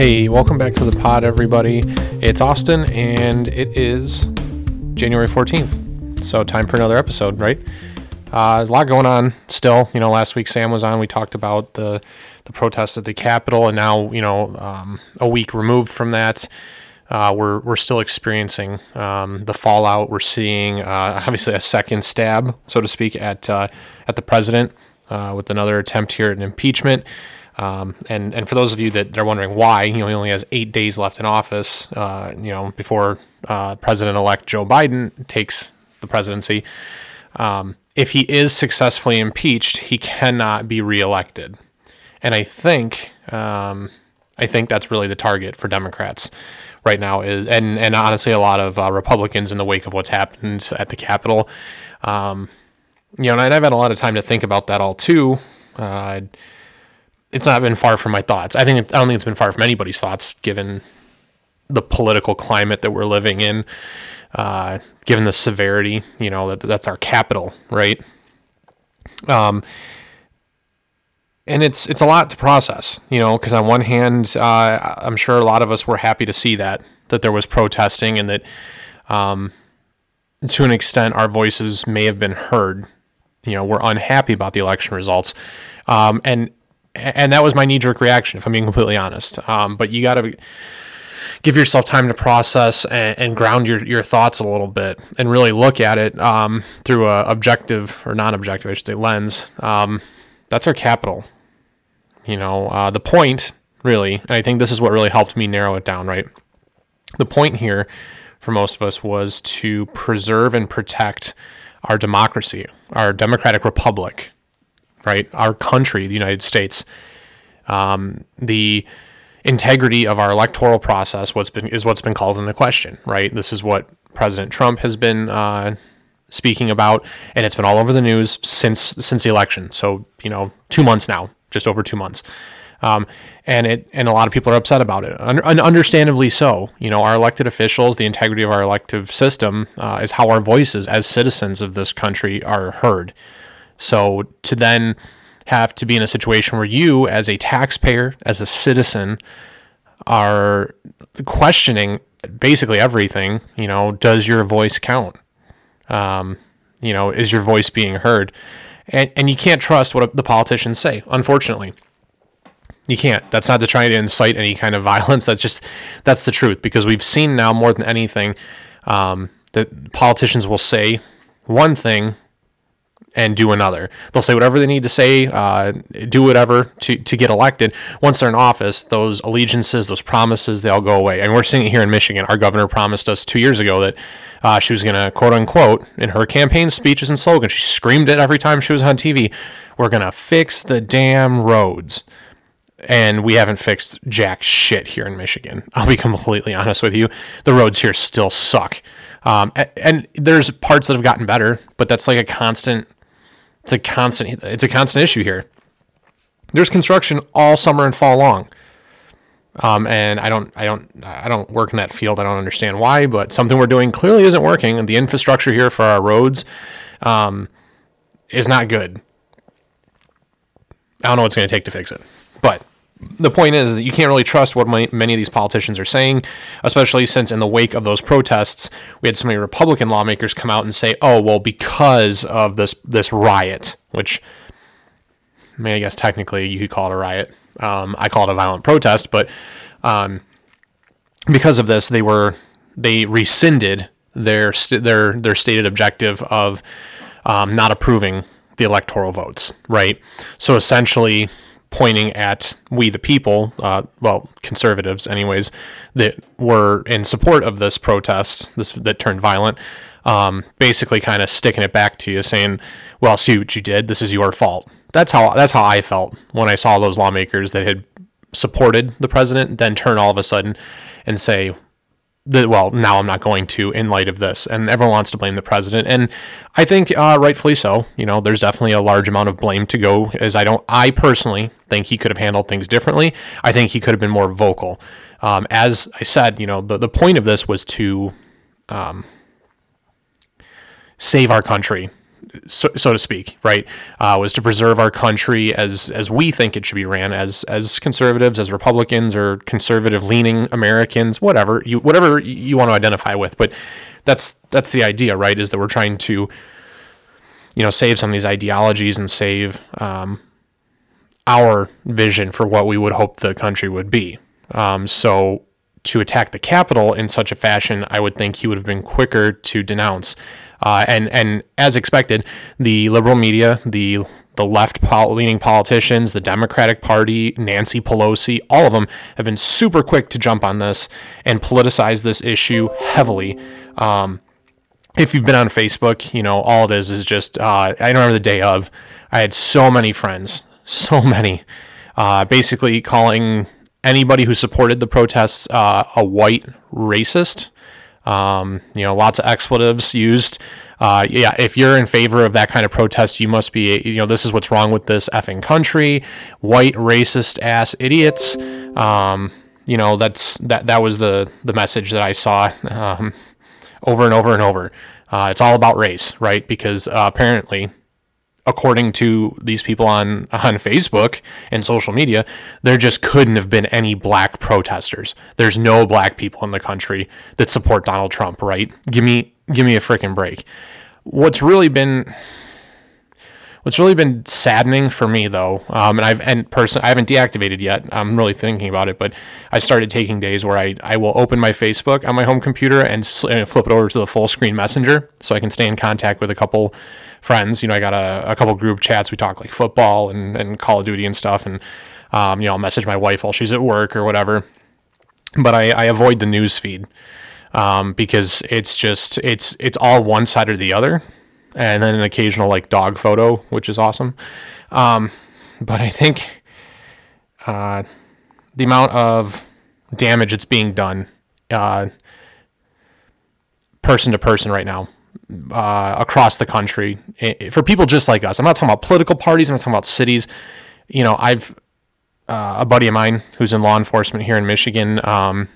Hey, welcome back to the pod, everybody. It's Austin, and it is January 14th. So, time for another episode, right? Uh, there's a lot going on still. You know, last week Sam was on. We talked about the the protests at the Capitol, and now, you know, um, a week removed from that, uh, we're we're still experiencing um, the fallout. We're seeing uh, obviously a second stab, so to speak, at uh, at the president uh, with another attempt here at an impeachment. Um, and and for those of you that are wondering why, you know, he only has eight days left in office, uh, you know, before uh, President-elect Joe Biden takes the presidency. Um, if he is successfully impeached, he cannot be reelected, and I think um, I think that's really the target for Democrats right now is and and honestly a lot of uh, Republicans in the wake of what's happened at the Capitol. Um, you know, and I've had a lot of time to think about that all too. It's not been far from my thoughts. I think it, I don't think it's been far from anybody's thoughts, given the political climate that we're living in, uh, given the severity. You know that that's our capital, right? Um, and it's it's a lot to process, you know, because on one hand, uh, I'm sure a lot of us were happy to see that that there was protesting and that, um, to an extent, our voices may have been heard. You know, we're unhappy about the election results, um, and and that was my knee jerk reaction, if I'm being completely honest. Um, but you got to give yourself time to process and, and, ground your, your thoughts a little bit and really look at it um, through a objective or non-objective, I should say, lens. Um, that's our capital. You know, uh, the point really, and I think this is what really helped me narrow it down. Right, the point here for most of us was to preserve and protect our democracy, our democratic republic right? Our country, the United States, um, the integrity of our electoral process what's been is what's been called into question, right? This is what President Trump has been uh, speaking about, and it's been all over the news since since the election. So you know, two months now, just over two months. Um, and it and a lot of people are upset about it, and understandably so. You know, our elected officials, the integrity of our elective system, uh, is how our voices as citizens of this country are heard. So to then have to be in a situation where you, as a taxpayer, as a citizen, are questioning basically everything, you know, does your voice count? Um, you know, is your voice being heard? And, and you can't trust what the politicians say, unfortunately. You can't. That's not to try to incite any kind of violence. That's just, that's the truth because we've seen now more than anything um, that politicians will say one thing and do another. They'll say whatever they need to say, uh, do whatever to, to get elected. Once they're in office, those allegiances, those promises, they all go away. And we're seeing it here in Michigan. Our governor promised us two years ago that uh, she was going to, quote unquote, in her campaign speeches and slogans, she screamed it every time she was on TV, we're going to fix the damn roads. And we haven't fixed jack shit here in Michigan. I'll be completely honest with you. The roads here still suck. Um, and, and there's parts that have gotten better, but that's like a constant it's a constant it's a constant issue here. There's construction all summer and fall long. Um, and I don't, I don't, I don't work in that field. I don't understand why, but something we're doing clearly isn't working. And the infrastructure here for our roads um, is not good. I don't know what's going to take to fix it, but the point is that you can't really trust what many of these politicians are saying, especially since in the wake of those protests, we had so many Republican lawmakers come out and say, "Oh, well, because of this this riot," which, I mean, I guess technically you could call it a riot. Um, I call it a violent protest, but um, because of this, they were they rescinded their their their stated objective of um, not approving the electoral votes, right? So essentially pointing at we the people, uh, well, conservatives, anyways, that were in support of this protest, this that turned violent, um, basically kind of sticking it back to you, saying, "Well, see what you did. This is your fault." That's how that's how I felt when I saw those lawmakers that had supported the president then turn all of a sudden and say, that well now I'm not going to in light of this, and everyone wants to blame the president, and I think uh, rightfully so. You know, there's definitely a large amount of blame to go. As I don't, I personally think he could have handled things differently. I think he could have been more vocal. Um, as I said, you know, the the point of this was to um, save our country. So, so to speak, right? Uh, was to preserve our country as as we think it should be ran, as as conservatives, as Republicans, or conservative leaning Americans, whatever you whatever you want to identify with. But that's that's the idea, right? Is that we're trying to, you know, save some of these ideologies and save um, our vision for what we would hope the country would be. Um, so to attack the Capitol in such a fashion, I would think he would have been quicker to denounce. Uh, and and as expected, the liberal media, the the left leaning politicians, the Democratic Party, Nancy Pelosi, all of them have been super quick to jump on this and politicize this issue heavily. Um, if you've been on Facebook, you know all it is is just. Uh, I remember the day of, I had so many friends, so many, uh, basically calling anybody who supported the protests uh, a white racist. Um, you know, lots of expletives used. Uh, yeah, if you're in favor of that kind of protest, you must be, you know, this is what's wrong with this effing country. White racist ass idiots. Um, you know, that's that. That was the the message that I saw um, over and over and over. Uh, it's all about race, right? Because uh, apparently according to these people on on Facebook and social media, there just couldn't have been any black protesters. There's no black people in the country that support Donald Trump, right? Give me give me a freaking break. What's really been What's really been saddening for me though, um, and I've and person I haven't deactivated yet. I'm really thinking about it, but I started taking days where I, I will open my Facebook on my home computer and, and flip it over to the full screen messenger so I can stay in contact with a couple friends. You know, I got a, a couple group chats. We talk like football and, and Call of Duty and stuff, and um, you know I'll message my wife while she's at work or whatever. But I, I avoid the news feed um, because it's just it's it's all one side or the other and then an occasional like dog photo, which is awesome. Um, but I think uh, the amount of damage that's being done uh, person to person right now uh, across the country for people just like us. I'm not talking about political parties. I'm not talking about cities. You know, I've uh, a buddy of mine who's in law enforcement here in Michigan um,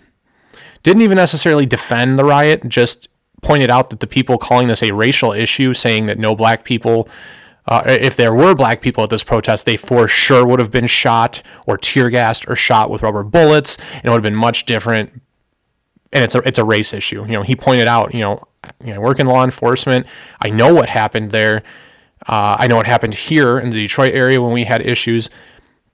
didn't even necessarily defend the riot, just pointed out that the people calling this a racial issue, saying that no black people, uh, if there were black people at this protest, they for sure would have been shot or tear gassed or shot with rubber bullets, and it would have been much different. And it's a it's a race issue. You know, he pointed out, you know, you know, I work in law enforcement. I know what happened there. Uh, I know what happened here in the Detroit area when we had issues.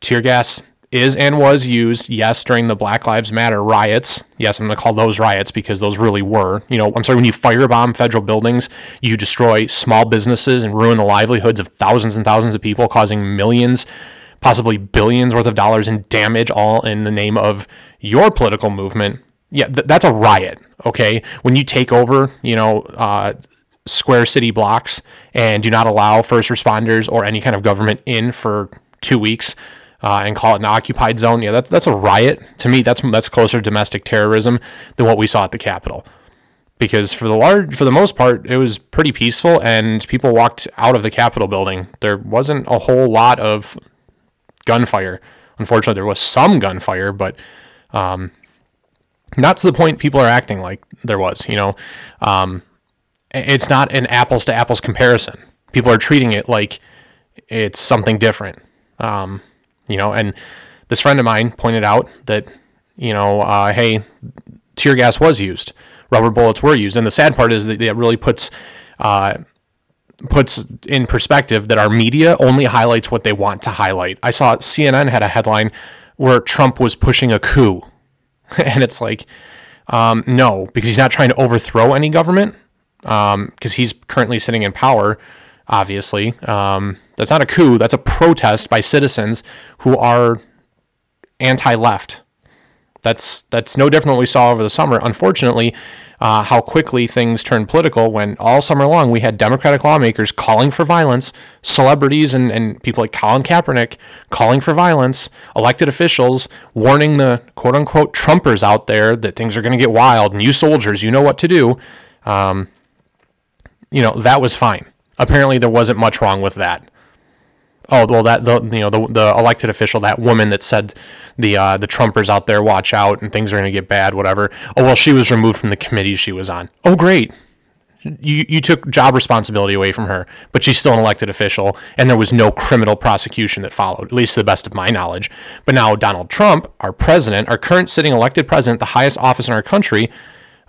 Tear gas is and was used, yes, during the Black Lives Matter riots. Yes, I'm going to call those riots because those really were. You know, I'm sorry, when you firebomb federal buildings, you destroy small businesses and ruin the livelihoods of thousands and thousands of people, causing millions, possibly billions worth of dollars in damage, all in the name of your political movement. Yeah, th- that's a riot, okay? When you take over, you know, uh, square city blocks and do not allow first responders or any kind of government in for two weeks uh, and call it an occupied zone. Yeah, that's that's a riot. To me, that's that's closer to domestic terrorism than what we saw at the Capitol. Because for the large, for the most part, it was pretty peaceful, and people walked out of the Capitol building. There wasn't a whole lot of gunfire. Unfortunately, there was some gunfire, but um, not to the point people are acting like there was. You know, um, it's not an apples to apples comparison. People are treating it like it's something different. Um, you know, and this friend of mine pointed out that, you know, uh, hey, tear gas was used, rubber bullets were used, and the sad part is that it really puts uh, puts in perspective that our media only highlights what they want to highlight. I saw CNN had a headline where Trump was pushing a coup, and it's like, um, no, because he's not trying to overthrow any government, because um, he's currently sitting in power obviously. Um, that's not a coup, that's a protest by citizens who are anti left. That's, that's no different what we saw over the summer. Unfortunately, uh, how quickly things turned political when all summer long we had Democratic lawmakers calling for violence, celebrities and, and people like Colin Kaepernick calling for violence, elected officials warning the quote unquote Trumpers out there that things are going to get wild and you soldiers, you know what to do. Um, you know, that was fine. Apparently, there wasn't much wrong with that. Oh well, that the you know the, the elected official, that woman that said the uh, the Trumpers out there, watch out, and things are going to get bad, whatever. Oh well, she was removed from the committee she was on. Oh great, You, you took job responsibility away from her, but she's still an elected official, and there was no criminal prosecution that followed, at least to the best of my knowledge. But now Donald Trump, our president, our current sitting elected president, the highest office in our country,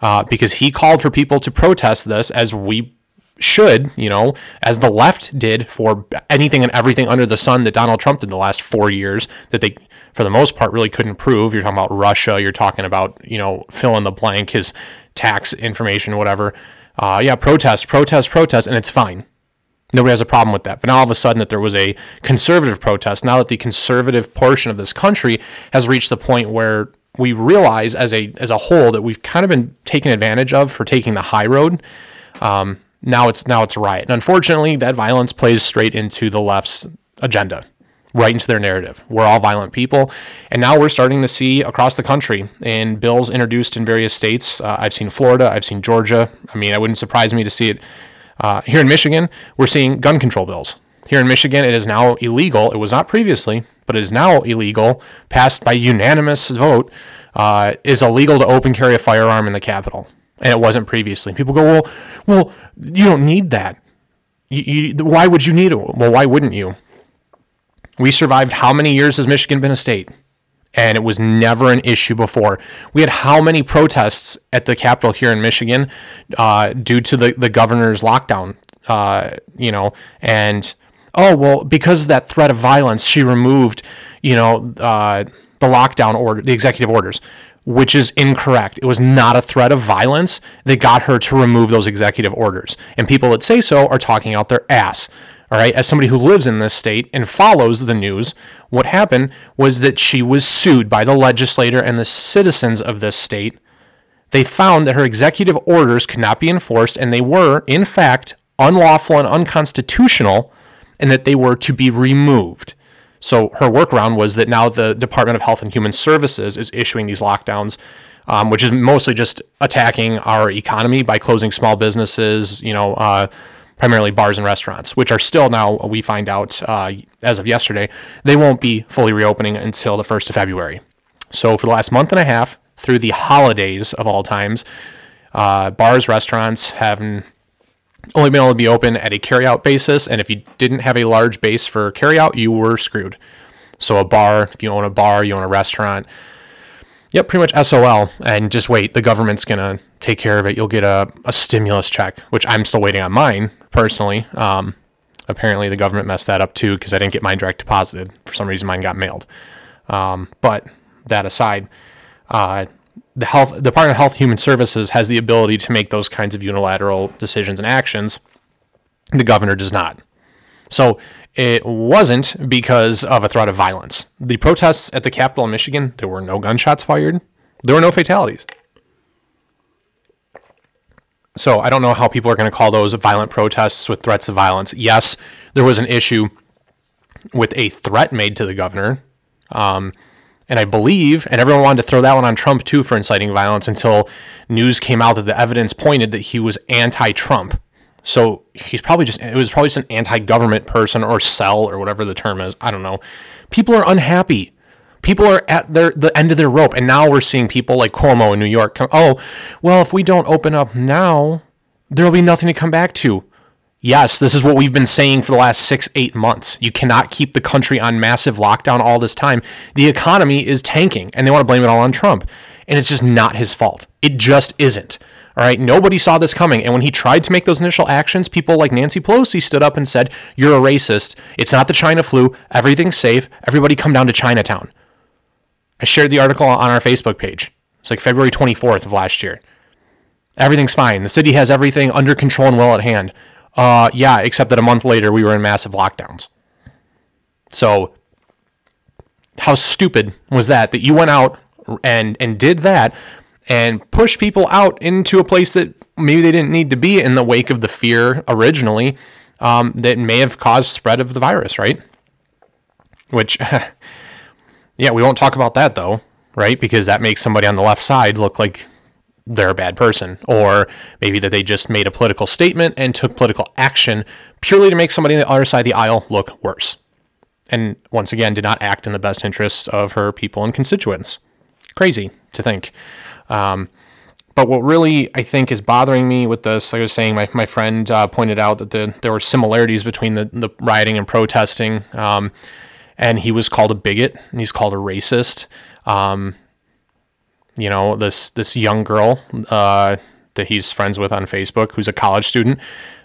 uh, because he called for people to protest this as we should, you know, as the left did for anything and everything under the sun that Donald Trump did the last four years that they, for the most part, really couldn't prove. You're talking about Russia, you're talking about, you know, fill in the blank, his tax information, whatever. Uh, yeah, protest, protest, protest, and it's fine. Nobody has a problem with that. But now all of a sudden that there was a conservative protest, now that the conservative portion of this country has reached the point where we realize as a as a whole that we've kind of been taken advantage of for taking the high road. Um, now it's now it's a riot. And unfortunately, that violence plays straight into the left's agenda, right into their narrative. We're all violent people, and now we're starting to see across the country in bills introduced in various states. Uh, I've seen Florida, I've seen Georgia. I mean, it wouldn't surprise me to see it uh, here in Michigan. We're seeing gun control bills. Here in Michigan, it is now illegal. It was not previously, but it is now illegal, passed by unanimous vote. Uh, is illegal to open carry a firearm in the Capitol and it wasn't previously. People go, well, well, you don't need that. You, you, why would you need it? Well, why wouldn't you? We survived how many years has Michigan been a state? And it was never an issue before. We had how many protests at the Capitol here in Michigan uh, due to the, the governor's lockdown, uh, you know, and oh, well, because of that threat of violence, she removed, you know, uh, the lockdown order, the executive orders which is incorrect. It was not a threat of violence that got her to remove those executive orders. And people that say so are talking out their ass. All right, as somebody who lives in this state and follows the news, what happened was that she was sued by the legislator and the citizens of this state. They found that her executive orders could not be enforced, and they were, in fact, unlawful and unconstitutional, and that they were to be removed. So her workaround was that now the Department of Health and Human Services is issuing these lockdowns, um, which is mostly just attacking our economy by closing small businesses, you know, uh, primarily bars and restaurants, which are still now, we find out uh, as of yesterday, they won't be fully reopening until the 1st of February. So for the last month and a half, through the holidays of all times, uh, bars, restaurants have only been able to be open at a carryout basis. And if you didn't have a large base for carryout, you were screwed. So a bar, if you own a bar, you own a restaurant. Yep, pretty much SOL. And just wait, the government's gonna take care of it. You'll get a, a stimulus check, which I'm still waiting on mine personally. Um, apparently the government messed that up too because I didn't get mine direct deposited. For some reason, mine got mailed. Um, but that aside, uh, the health Department of Health Human Services has the ability to make those kinds of unilateral decisions and actions. The governor does not. So it wasn't because of a threat of violence. The protests at the Capitol in Michigan, there were no gunshots fired. There were no fatalities. So I don't know how people are going to call those violent protests with threats of violence. Yes, there was an issue with a threat made to the governor. Um, and I believe, and everyone wanted to throw that one on Trump too for inciting violence until news came out that the evidence pointed that he was anti Trump. So he's probably just, it was probably just an anti government person or cell or whatever the term is. I don't know. People are unhappy. People are at their the end of their rope. And now we're seeing people like Cuomo in New York come, oh, well, if we don't open up now, there'll be nothing to come back to. Yes, this is what we've been saying for the last six, eight months. You cannot keep the country on massive lockdown all this time. The economy is tanking, and they want to blame it all on Trump. And it's just not his fault. It just isn't. All right. Nobody saw this coming. And when he tried to make those initial actions, people like Nancy Pelosi stood up and said, You're a racist. It's not the China flu. Everything's safe. Everybody come down to Chinatown. I shared the article on our Facebook page. It's like February 24th of last year. Everything's fine. The city has everything under control and well at hand. Uh, yeah, except that a month later we were in massive lockdowns. So, how stupid was that? That you went out and and did that and pushed people out into a place that maybe they didn't need to be in the wake of the fear originally um, that may have caused spread of the virus, right? Which, yeah, we won't talk about that though, right? Because that makes somebody on the left side look like they're a bad person, or maybe that they just made a political statement and took political action purely to make somebody on the other side of the aisle look worse. And once again, did not act in the best interests of her people and constituents. Crazy to think. Um, But what really I think is bothering me with this, like I was saying, my, my friend uh, pointed out that the, there were similarities between the, the rioting and protesting. Um, and he was called a bigot and he's called a racist. Um, you know, this, this young girl uh, that he's friends with on Facebook, who's a college student,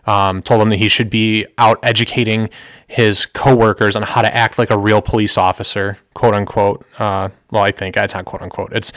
um, told him that he should be out educating his coworkers on how to act like a real police officer, quote unquote. Uh, well, I think that's not quote unquote. It's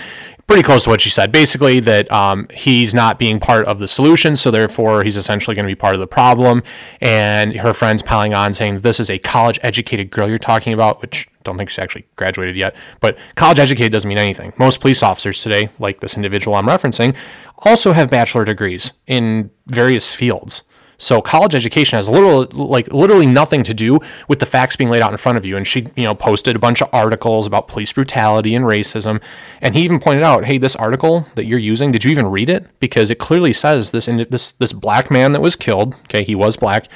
pretty close to what she said. Basically, that um, he's not being part of the solution, so therefore he's essentially going to be part of the problem. And her friends piling on saying this is a college educated girl you're talking about, which don't think she's actually graduated yet. But college educated doesn't mean anything. Most police officers today, like this individual I'm referencing, also have bachelor degrees in various fields. So college education has little, like literally nothing to do with the facts being laid out in front of you. And she, you know, posted a bunch of articles about police brutality and racism. And he even pointed out, hey, this article that you're using, did you even read it? Because it clearly says this this this black man that was killed, okay, he was black,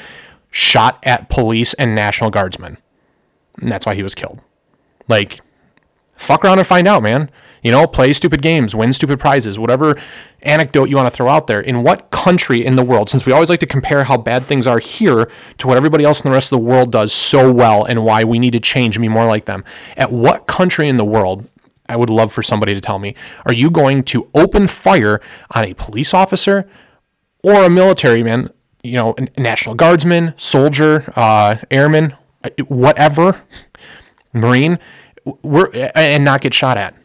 shot at police and national guardsmen. And that's why he was killed. Like, fuck around and find out, man. You know, play stupid games, win stupid prizes, whatever anecdote you want to throw out there. In what country in the world, since we always like to compare how bad things are here to what everybody else in the rest of the world does so well and why we need to change and be more like them, at what country in the world I would love for somebody to tell me. Are you going to open fire on a police officer or a military man, you know, a national guardsman, soldier, uh, airman, whatever, marine, we're, and not get shot at?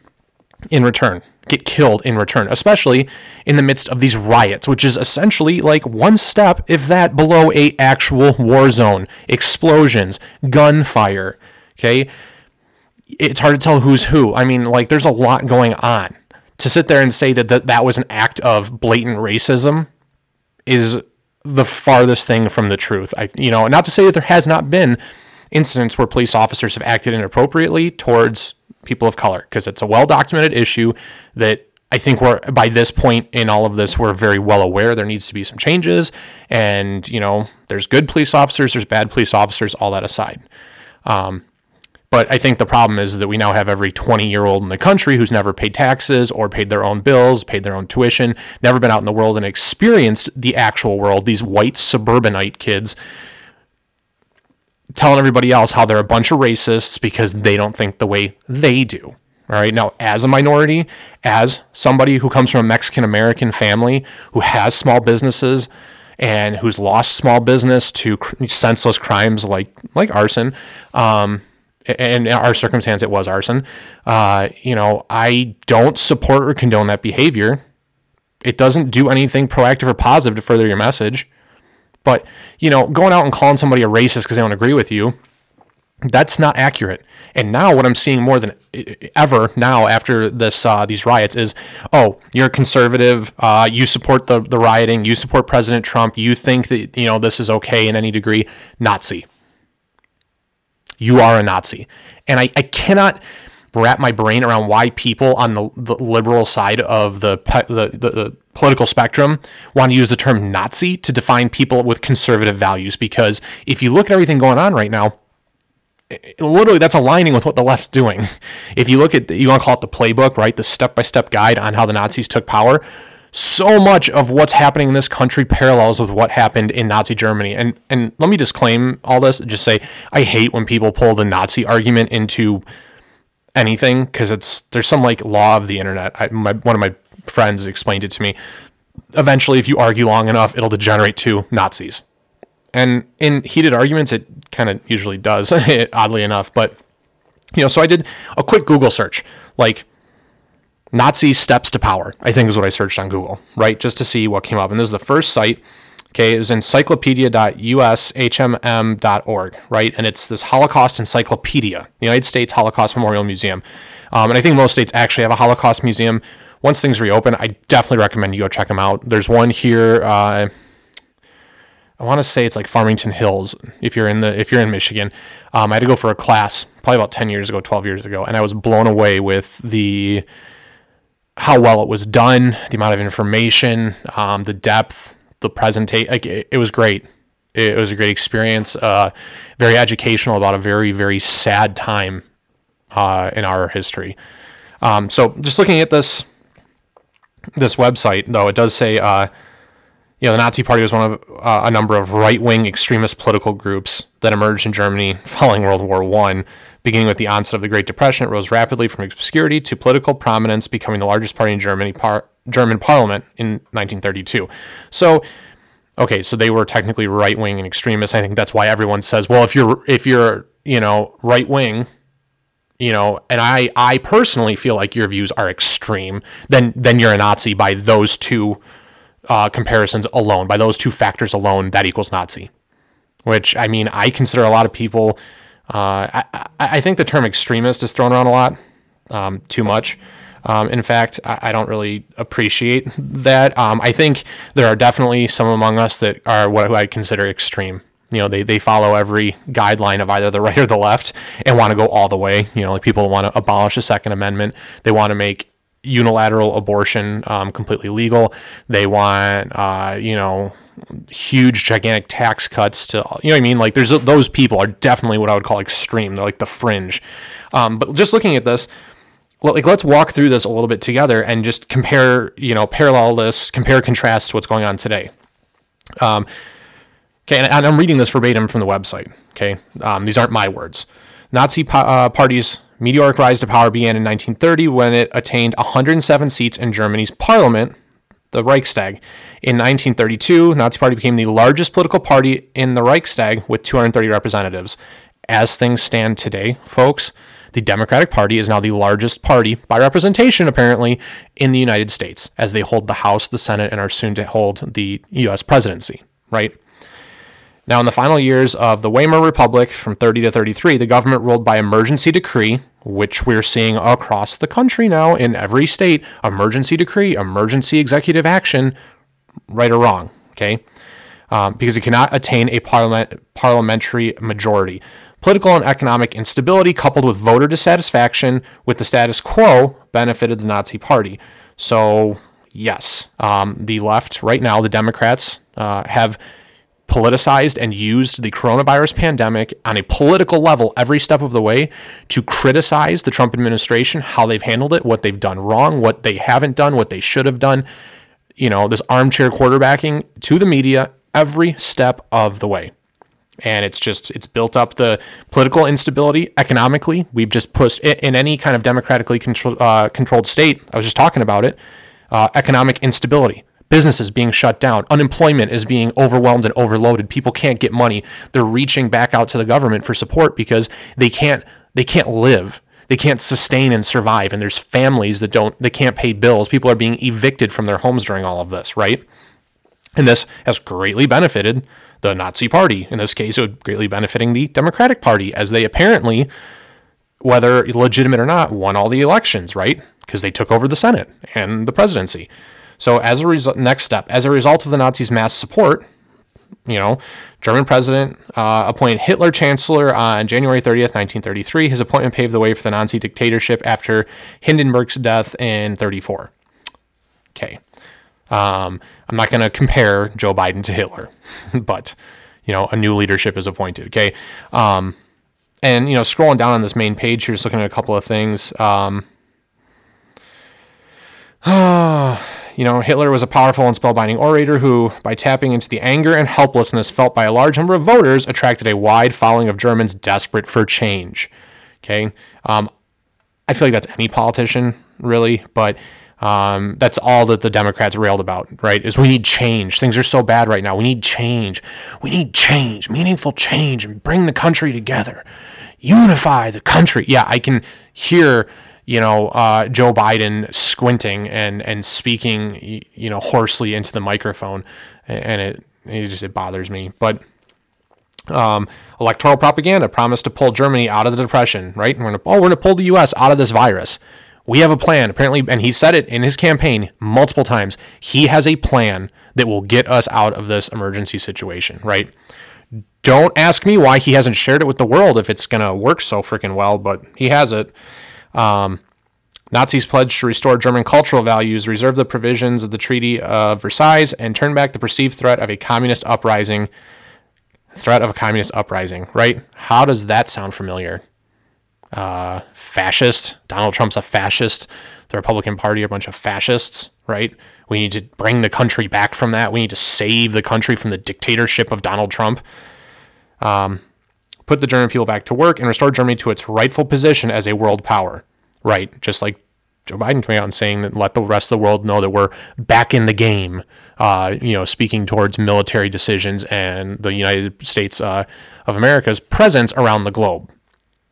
in return, get killed in return, especially in the midst of these riots, which is essentially like one step, if that, below a actual war zone, explosions, gunfire. Okay, it's hard to tell who's who. I mean, like there's a lot going on. To sit there and say that that, that was an act of blatant racism is the farthest thing from the truth. I, you know, not to say that there has not been incidents where police officers have acted inappropriately towards people of color because it's a well documented issue that I think we're by this point in all of this, we're very well aware there needs to be some changes. And, you know, there's good police officers, there's bad police officers, all that aside. Um, but I think the problem is that we now have every 20 year old in the country who's never paid taxes or paid their own bills, paid their own tuition, never been out in the world and experienced the actual world. These white suburbanite kids telling everybody else how they're a bunch of racists because they don't think the way they do. All right. Now, as a minority, as somebody who comes from a Mexican American family who has small businesses and who's lost small business to senseless crimes like like arson, um, and in our circumstance, it was arson. Uh, you know, I don't support or condone that behavior. It doesn't do anything proactive or positive to further your message. But, you know, going out and calling somebody a racist because they don't agree with you, that's not accurate. And now what I'm seeing more than ever now after this uh, these riots is, oh, you're a conservative, uh, you support the, the rioting, you support President Trump, you think that you know this is okay in any degree, Nazi. You are a Nazi. And I, I cannot wrap my brain around why people on the, the liberal side of the, the, the, the political spectrum want to use the term Nazi to define people with conservative values. Because if you look at everything going on right now, literally that's aligning with what the left's doing. If you look at, you want to call it the playbook, right? The step by step guide on how the Nazis took power. So much of what's happening in this country parallels with what happened in Nazi Germany. And and let me disclaim all this. Just say I hate when people pull the Nazi argument into anything because it's there's some like law of the internet. I, my, one of my friends explained it to me. Eventually, if you argue long enough, it'll degenerate to Nazis. And in heated arguments, it kind of usually does, oddly enough. But you know, so I did a quick Google search, like Nazi steps to power. I think is what I searched on Google, right, just to see what came up. And this is the first site Okay, it was encyclopedia.ushmm.org, right? And it's this Holocaust encyclopedia, the United States Holocaust Memorial Museum. Um, and I think most states actually have a Holocaust museum. Once things reopen, I definitely recommend you go check them out. There's one here. Uh, I want to say it's like Farmington Hills. If you're in the if you're in Michigan, um, I had to go for a class probably about ten years ago, twelve years ago, and I was blown away with the how well it was done, the amount of information, um, the depth, the presentation. Like it, it, was great. It, was a great experience. Uh, very educational about a very very sad time uh, in our history. Um, so just looking at this, this website, though, it does say, uh, you know, the Nazi Party was one of uh, a number of right-wing extremist political groups that emerged in Germany following World War One. Beginning with the onset of the Great Depression, it rose rapidly from obscurity to political prominence, becoming the largest party in Germany, par- German Parliament in 1932. So, okay, so they were technically right-wing and extremists. I think that's why everyone says, well, if you're if you're you know right-wing, you know, and I I personally feel like your views are extreme, then then you're a Nazi by those two uh, comparisons alone, by those two factors alone, that equals Nazi. Which I mean, I consider a lot of people. Uh, I, I think the term extremist is thrown around a lot, um, too much. Um, in fact, I, I, don't really appreciate that. Um, I think there are definitely some among us that are what I consider extreme. You know, they, they follow every guideline of either the right or the left and want to go all the way. You know, like people want to abolish the Second Amendment. They want to make unilateral abortion um, completely legal. They want, uh, you know, huge, gigantic tax cuts to, you know what I mean? Like, there's those people are definitely what I would call extreme. They're like the fringe. Um, but just looking at this, like let's walk through this a little bit together and just compare, you know, parallel this, compare contrast to what's going on today. Um, okay, and, and, I'm reading this verbatim from the website. Okay, um, these aren't my words. Nazi po- uh, party's meteoric rise to power began in 1930 when it attained 107 seats in Germany's parliament, the Reichstag. In 1932, Nazi Party became the largest political party in the Reichstag with 230 representatives. As things stand today, folks, the Democratic Party is now the largest party by representation, apparently, in the United States, as they hold the House, the Senate, and are soon to hold the U.S. presidency, right? Now, in the final years of the Weimar Republic from 30 to 33, the government ruled by emergency decree, which we're seeing across the country now in every state emergency decree, emergency executive action, right or wrong, okay? Um, because it cannot attain a parliament, parliamentary majority. Political and economic instability, coupled with voter dissatisfaction with the status quo, benefited the Nazi Party. So, yes, um, the left right now, the Democrats, uh, have politicized and used the coronavirus pandemic on a political level every step of the way to criticize the Trump administration, how they've handled it, what they've done wrong, what they haven't done, what they should have done. You know, this armchair quarterbacking to the media every step of the way and it's just it's built up the political instability economically. We've just pushed in any kind of democratically control, uh, controlled state. I was just talking about it. Uh, economic instability, businesses being shut down, unemployment is being overwhelmed and overloaded. People can't get money. They're reaching back out to the government for support because they can't they can't live. They can't sustain and survive. And there's families that don't they can't pay bills. People are being evicted from their homes during all of this, right? And this has greatly benefited the Nazi Party. In this case, it would greatly benefiting the Democratic Party, as they apparently, whether legitimate or not, won all the elections, right? Because they took over the Senate and the presidency. So, as a result, next step, as a result of the Nazis' mass support, you know, German president uh, appointed Hitler chancellor on January 30th, 1933. His appointment paved the way for the Nazi dictatorship after Hindenburg's death in 34. Okay. Um, I'm not going to compare Joe Biden to Hitler, but you know, a new leadership is appointed. Okay. Um, and you know, scrolling down on this main page, you're just looking at a couple of things. Um, you know, Hitler was a powerful and spellbinding orator who, by tapping into the anger and helplessness felt by a large number of voters, attracted a wide following of Germans desperate for change. Okay. Um, I feel like that's any politician, really, but um, that's all that the Democrats railed about, right? Is we need change. Things are so bad right now. We need change. We need change, meaningful change, and bring the country together. Unify the country. Yeah, I can hear, you know, uh, Joe Biden squinting and and speaking, you know, hoarsely into the microphone, and it it just it bothers me. But um, electoral propaganda promised to pull Germany out of the depression, right? And we're gonna oh, we're gonna pull the U.S. out of this virus we have a plan apparently and he said it in his campaign multiple times he has a plan that will get us out of this emergency situation right don't ask me why he hasn't shared it with the world if it's going to work so freaking well but he has it um, nazis pledged to restore german cultural values reserve the provisions of the treaty of versailles and turn back the perceived threat of a communist uprising threat of a communist uprising right how does that sound familiar uh, fascist. Donald Trump's a fascist. The Republican Party are a bunch of fascists, right? We need to bring the country back from that. We need to save the country from the dictatorship of Donald Trump. Um, put the German people back to work and restore Germany to its rightful position as a world power, right? Just like Joe Biden coming out and saying that let the rest of the world know that we're back in the game. Uh, you know, speaking towards military decisions and the United States uh, of America's presence around the globe.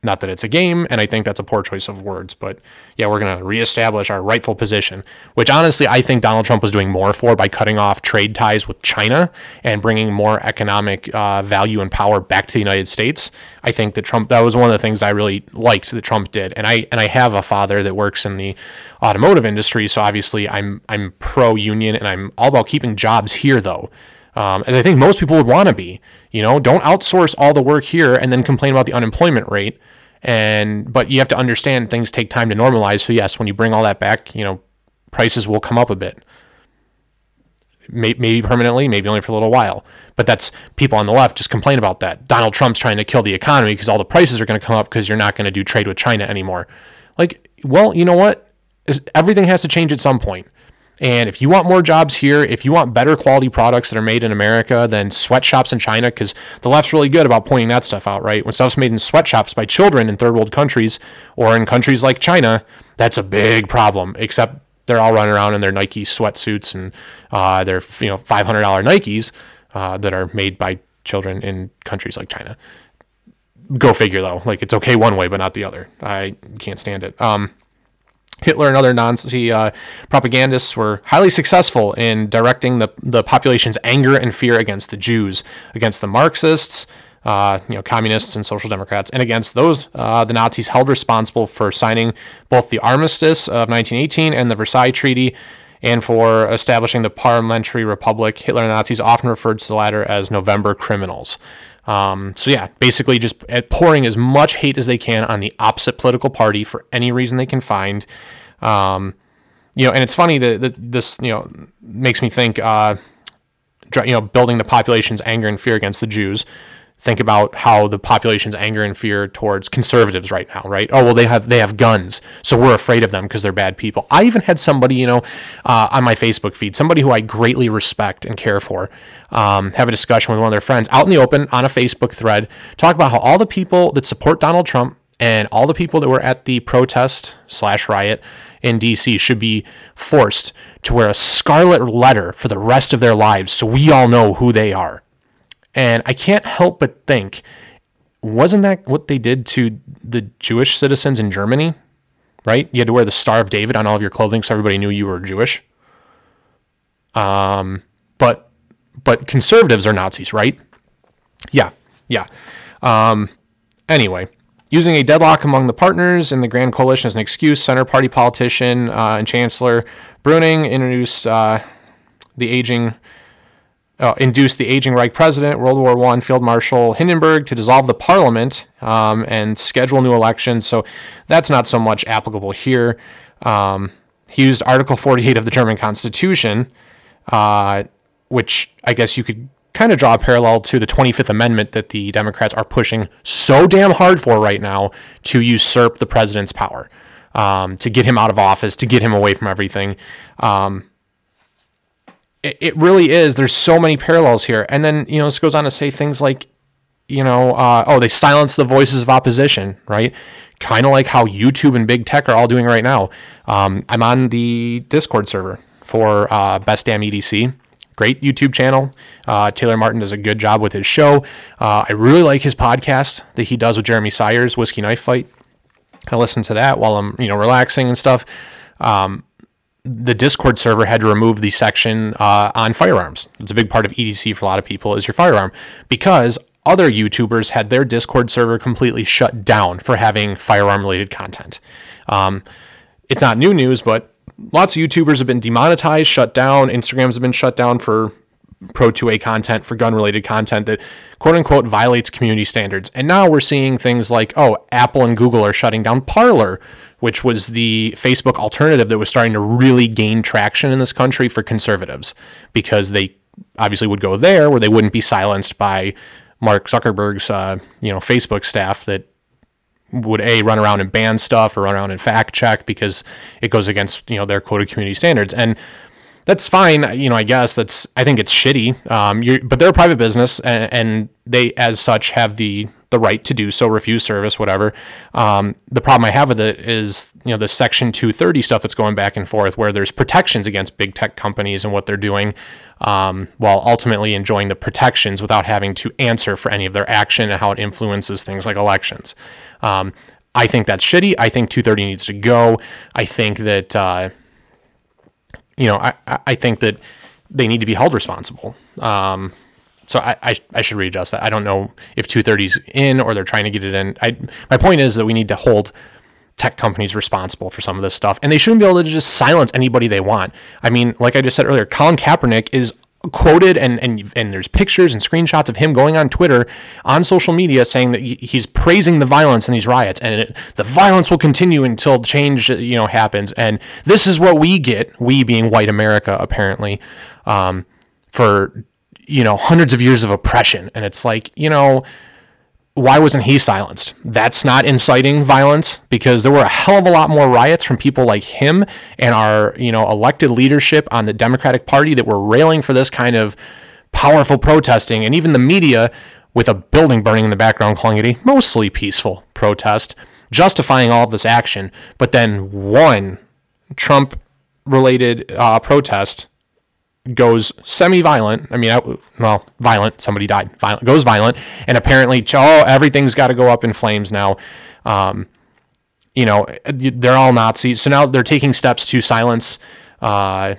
Not that it's a game, and I think that's a poor choice of words, but yeah, we're going to reestablish our rightful position, which honestly I think Donald Trump was doing more for by cutting off trade ties with China and bringing more economic uh, value and power back to the United States. I think that Trump that was one of the things I really liked that Trump did, and I and I have a father that works in the automotive industry, so obviously I'm I'm pro union and I'm all about keeping jobs here though um, as I think most people would want to be. You know, don't outsource all the work here and then complain about the unemployment rate. And but you have to understand things take time to normalize. So yes, when you bring all that back, you know, prices will come up a bit. Maybe permanently, maybe only for a little while. But that's people on the left just complain about that. Donald Trump's trying to kill the economy because all the prices are going to come up because you're not going to do trade with China anymore. Like, well, you know what? Everything has to change at some point. And if you want more jobs here, if you want better quality products that are made in America than sweatshops in China, because the left's really good about pointing that stuff out, right? When stuff's made in sweatshops by children in third world countries or in countries like China, that's a big problem. Except they're all running around in their Nike sweatsuits and uh, their you know $500 Nikes uh, that are made by children in countries like China. Go figure though. Like it's okay one way, but not the other. I can't stand it. Um, Hitler and other Nazi uh, propagandists were highly successful in directing the, the population's anger and fear against the Jews, against the Marxists, uh, you know, communists and social democrats, and against those uh, the Nazis held responsible for signing both the Armistice of 1918 and the Versailles Treaty, and for establishing the Parliamentary Republic. Hitler and Nazis often referred to the latter as November criminals. Um, so yeah, basically just pouring as much hate as they can on the opposite political party for any reason they can find. Um, you know, and it's funny that, that, this you know makes me think. Uh, you know, building the population's anger and fear against the Jews think about how the population's anger and fear towards conservatives right now, right? Oh well, they have they have guns, so we're afraid of them because they're bad people. I even had somebody, you know, uh, on my Facebook feed, somebody who I greatly respect and care for, um, have a discussion with one of their friends out in the open on a Facebook thread, talk about how all the people that support Donald Trump and all the people that were at the protest slash riot in DC should be forced to wear a scarlet letter for the rest of their lives so we all know who they are. And I can't help but think, wasn't that what they did to the Jewish citizens in Germany? Right? You had to wear the Star of David on all of your clothing so everybody knew you were Jewish. Um, but but conservatives are Nazis, right? Yeah, yeah. Um, anyway, using a deadlock among the partners in the Grand Coalition as an excuse, Center Party politician uh, and Chancellor Brüning introduced uh, the aging uh, induced the aging Reich president, World War I Field Marshal Hindenburg, to dissolve the parliament um, and schedule new elections. So that's not so much applicable here. Um, he used Article 48 of the German Constitution, uh, which I guess you could kind of draw a parallel to the 25th Amendment that the Democrats are pushing so damn hard for right now to usurp the president's power, um, to get him out of office, to get him away from everything. Um, it, it really is. There's so many parallels here. And then, you know, this goes on to say things like, you know, uh, oh, they silence the voices of opposition, right? Kind of like how YouTube and big tech are all doing right now. Um, I'm on the Discord server for uh, Best Damn EDC. Great YouTube channel. Uh, Taylor Martin does a good job with his show. Uh, I really like his podcast that he does with Jeremy Sayers, Whiskey Knife Fight. I listen to that while I'm, you know, relaxing and stuff. Um, the Discord server had to remove the section uh, on firearms. It's a big part of EDC for a lot of people is your firearm because other YouTubers had their Discord server completely shut down for having firearm related content. Um, it's not new news, but lots of YouTubers have been demonetized, shut down. Instagrams have been shut down for Pro 2A content, for gun related content that quote unquote violates community standards. And now we're seeing things like, oh, Apple and Google are shutting down Parler which was the Facebook alternative that was starting to really gain traction in this country for conservatives because they obviously would go there where they wouldn't be silenced by Mark Zuckerberg's uh, you know Facebook staff that would a run around and ban stuff or run around and fact check because it goes against you know their of community standards and that's fine you know i guess that's i think it's shitty um, but they're a private business and, and, they as such have the the right to do so refuse service whatever um, the problem i have with it is you know the section 230 stuff that's going back and forth where there's protections against big tech companies and what they're doing um, while ultimately enjoying the protections without having to answer for any of their action and how it influences things like elections. Um, I think that's shitty. I think 230 needs to go. I think that, uh, you know, I, I think that they need to be held responsible. Um, so I, I, I, should readjust that. I don't know if 230's in or they're trying to get it in. I, my point is that we need to hold tech companies responsible for some of this stuff, and they shouldn't be able to just silence anybody they want. I mean, like I just said earlier, Colin Kaepernick is quoted and and and there's pictures and screenshots of him going on Twitter on social media saying that he's praising the violence in these riots. And it, the violence will continue until change you know happens. And this is what we get we being white America apparently um, for you know hundreds of years of oppression. And it's like you know why wasn't he silenced? That's not inciting violence because there were a hell of a lot more riots from people like him and our, you know, elected leadership on the Democratic Party that were railing for this kind of powerful protesting and even the media with a building burning in the background calling it a mostly peaceful protest, justifying all of this action. But then one Trump related uh, protest goes semi-violent. I mean, well, violent. Somebody died. Violent goes violent, and apparently, oh, everything's got to go up in flames now. Um, you know, they're all Nazis, so now they're taking steps to silence, uh,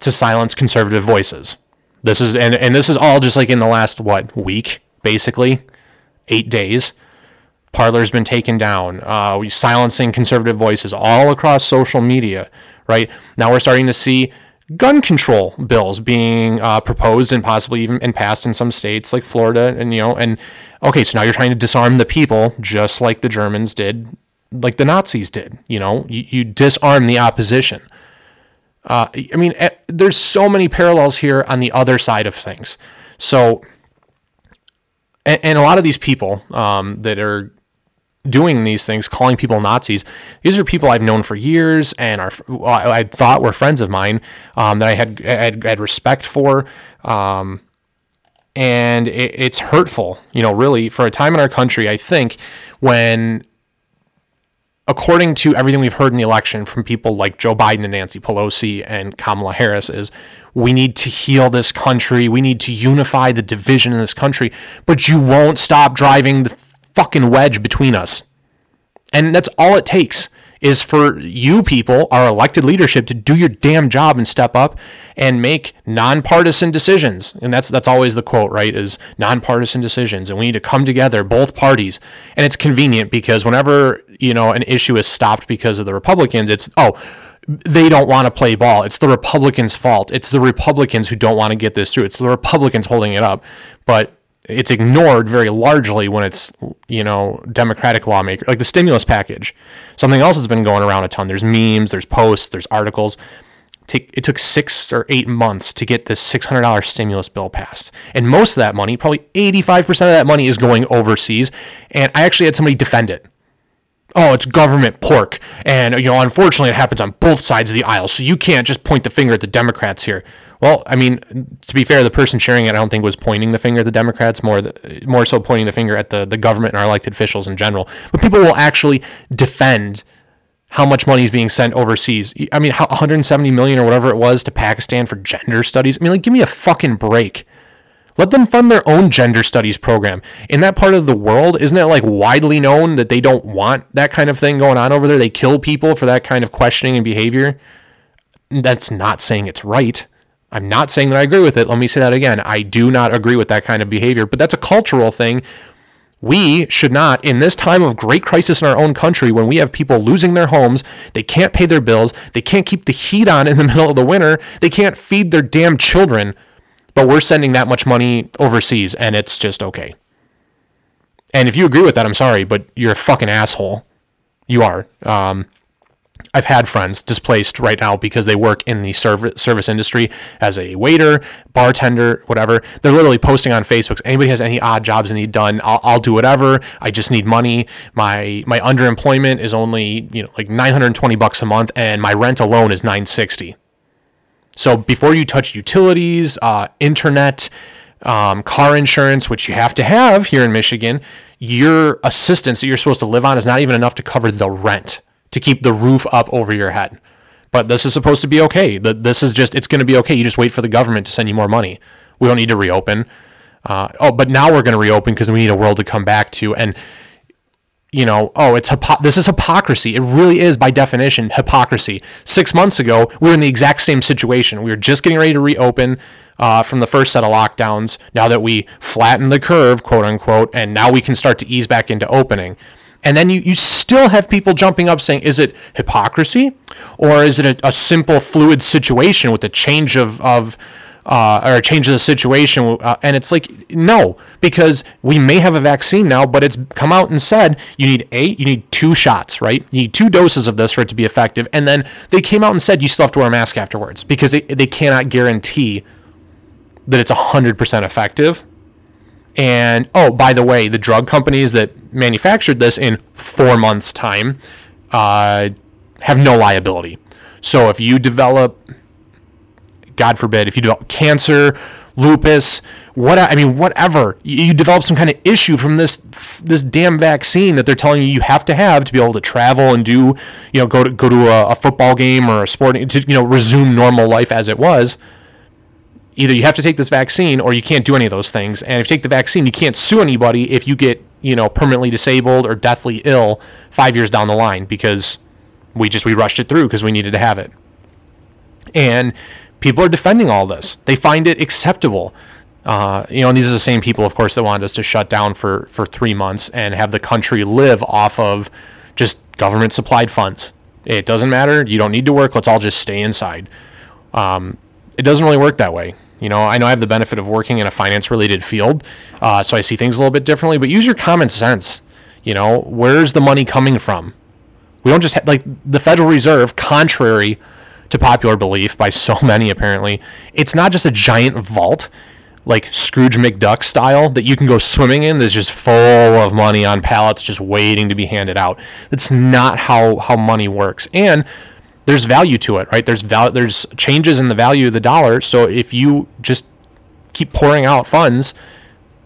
to silence conservative voices. This is and and this is all just like in the last what week, basically, eight days. Parler's been taken down. Uh, we silencing conservative voices all across social media. Right now, we're starting to see gun control bills being uh, proposed and possibly even and passed in some states like Florida and you know and okay so now you're trying to disarm the people just like the Germans did like the Nazis did you know? You, you disarm the opposition. Uh, I mean eh, there's so many parallels here on the other side of things. So and, and a lot of these people um, that are doing these things, calling people Nazis. These are people I've known for years and are I thought were friends of mine um, that I had, had, had respect for. Um, and it, it's hurtful, you know, really for a time in our country. I think when, according to everything we've heard in the election from people like Joe Biden and Nancy Pelosi and Kamala Harris, is we need to heal this country. We need to unify the division in this country. But you won't stop driving the fucking wedge between us. And that's all it takes is for you people, our elected leadership, to do your damn job and step up and make nonpartisan decisions. And that's that's always the quote, right? Is nonpartisan decisions. And we need to come together, both parties. And it's convenient because whenever, you know, an issue is stopped because of the Republicans, it's oh, they don't want to play ball. It's the Republicans' fault. It's the Republicans who don't want to get this through. It's the Republicans holding it up. But it's ignored very largely when it's you know democratic lawmaker like the stimulus package. Something else that's been going around a ton. There's memes there's posts there's articles. It took six or eight months to get this $600 stimulus bill passed. And most of that money probably 85% of that money is going overseas. And i actually had somebody defend it oh, it's government pork. And, you know, unfortunately, it happens on both sides of the aisle. So you can't just point the finger at the Democrats here. Well, I mean, to be fair, the person sharing it, I don't think was pointing the finger at the Democrats, more the, more so pointing the finger at the, the government and our elected officials in general. But people will actually defend how much money is being sent overseas. I mean, 170 million or whatever it was to Pakistan for gender studies. I mean, like, give me a fucking break. Let them fund their own gender studies program. In that part of the world, isn't it like widely known that they don't want that kind of thing going on over there? They kill people for that kind of questioning and behavior. That's not saying it's right. I'm not saying that I agree with it. Let me say that again. I do not agree with that kind of behavior, but that's a cultural thing. We should not, in this time of great crisis in our own country, when we have people losing their homes, they can't pay their bills, they can't keep the heat on in the middle of the winter, they can't feed their damn children, but we're sending that much money overseas and it's just okay. And if you agree with that, I'm sorry, but you're a fucking asshole. You are. Um, I've had friends displaced right now because they work in the service service industry as a waiter, bartender, whatever. They're literally posting on Facebook. Anybody has any odd jobs they need done, I'll, I'll do whatever. I just need money. My my underemployment is only you know like 920 bucks a month, and my rent alone is 960. So before you touch utilities, uh, internet, um, car insurance, which you have to have here in Michigan, your assistance that you're supposed to live on is not even enough to cover the rent to keep the roof up over your head. But this is supposed to be okay. This is just, it's going to be okay. You just wait for the government to send you more money. We don't need to reopen. Uh, oh, but now we're going to reopen because we need a world to come back to. And, you know, oh, it's hypo- this is hypocrisy. It really is, by definition, hypocrisy. Six months ago, we were in the exact same situation. We were just getting ready to reopen uh, from the first set of lockdowns. Now that we flattened the curve, quote unquote, and now we can start to ease back into opening. And then you, you still have people jumping up saying, is it hypocrisy or is it a, a simple fluid situation with a change of, of uh, or change the situation? Uh, and it's like, no, because we may have a vaccine now, but it's come out and said you need eight, you need two shots, right? You need two doses of this for it to be effective. And then they came out and said you still have to wear a mask afterwards because they, they cannot guarantee that it's 100% effective and oh, by the way, the drug companies that manufactured this in four months' time uh, have no liability. So if you develop, God forbid, if you develop cancer, lupus, what I mean, whatever, you, you develop some kind of issue from this this damn vaccine that they're telling you you have to have to be able to travel and do, you know, go to go to a, a football game or a sporting to you know resume normal life as it was either you have to take this vaccine or you can't do any of those things. And if you take the vaccine, you can't sue anybody if you get, you know, permanently disabled or deathly ill five years down the line because we just we rushed it through because we needed to have it. And people are defending all this. They find it acceptable. Uh, you know, and these are the same people, of course, that wanted us to shut down for for three months and have the country live off of just government supplied funds. It doesn't matter. You don't need to work. Let's all just stay inside. Um, it doesn't really work that way. You know, I know I have the benefit of working in a finance related field, uh, so I see things a little bit differently, but use your common sense. You know, where's the money coming from? We don't just have, like the Federal Reserve, contrary to popular belief by so many apparently, it's not just a giant vault like Scrooge McDuck style that you can go swimming in that's just full of money on pallets just waiting to be handed out. That's not how how money works. And there's value to it, right? There's val- there's changes in the value of the dollar. So if you just keep pouring out funds,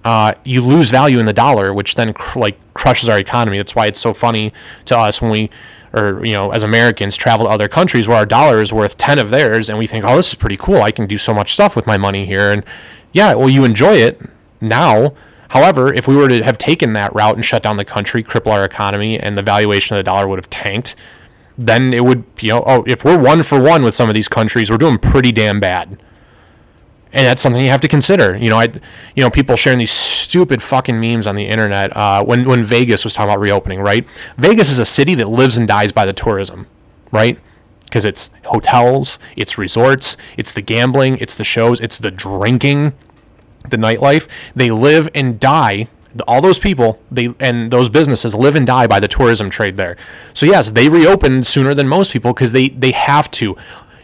uh, you lose value in the dollar, which then cr- like crushes our economy. That's why it's so funny to us when we, or you know, as Americans travel to other countries where our dollar is worth ten of theirs, and we think, oh, this is pretty cool. I can do so much stuff with my money here, and yeah, well, you enjoy it now. However, if we were to have taken that route and shut down the country, cripple our economy, and the valuation of the dollar would have tanked, then it would, you know, oh, if we're one for one with some of these countries, we're doing pretty damn bad. And that's something you have to consider. You know, I, you know, people sharing these stupid fucking memes on the internet. Uh, when when Vegas was talking about reopening, right? Vegas is a city that lives and dies by the tourism, right? Because it's hotels, it's resorts, it's the gambling, it's the shows, it's the drinking, the nightlife. They live and die all those people they and those businesses live and die by the tourism trade there. So yes, they reopened sooner than most people because they they have to.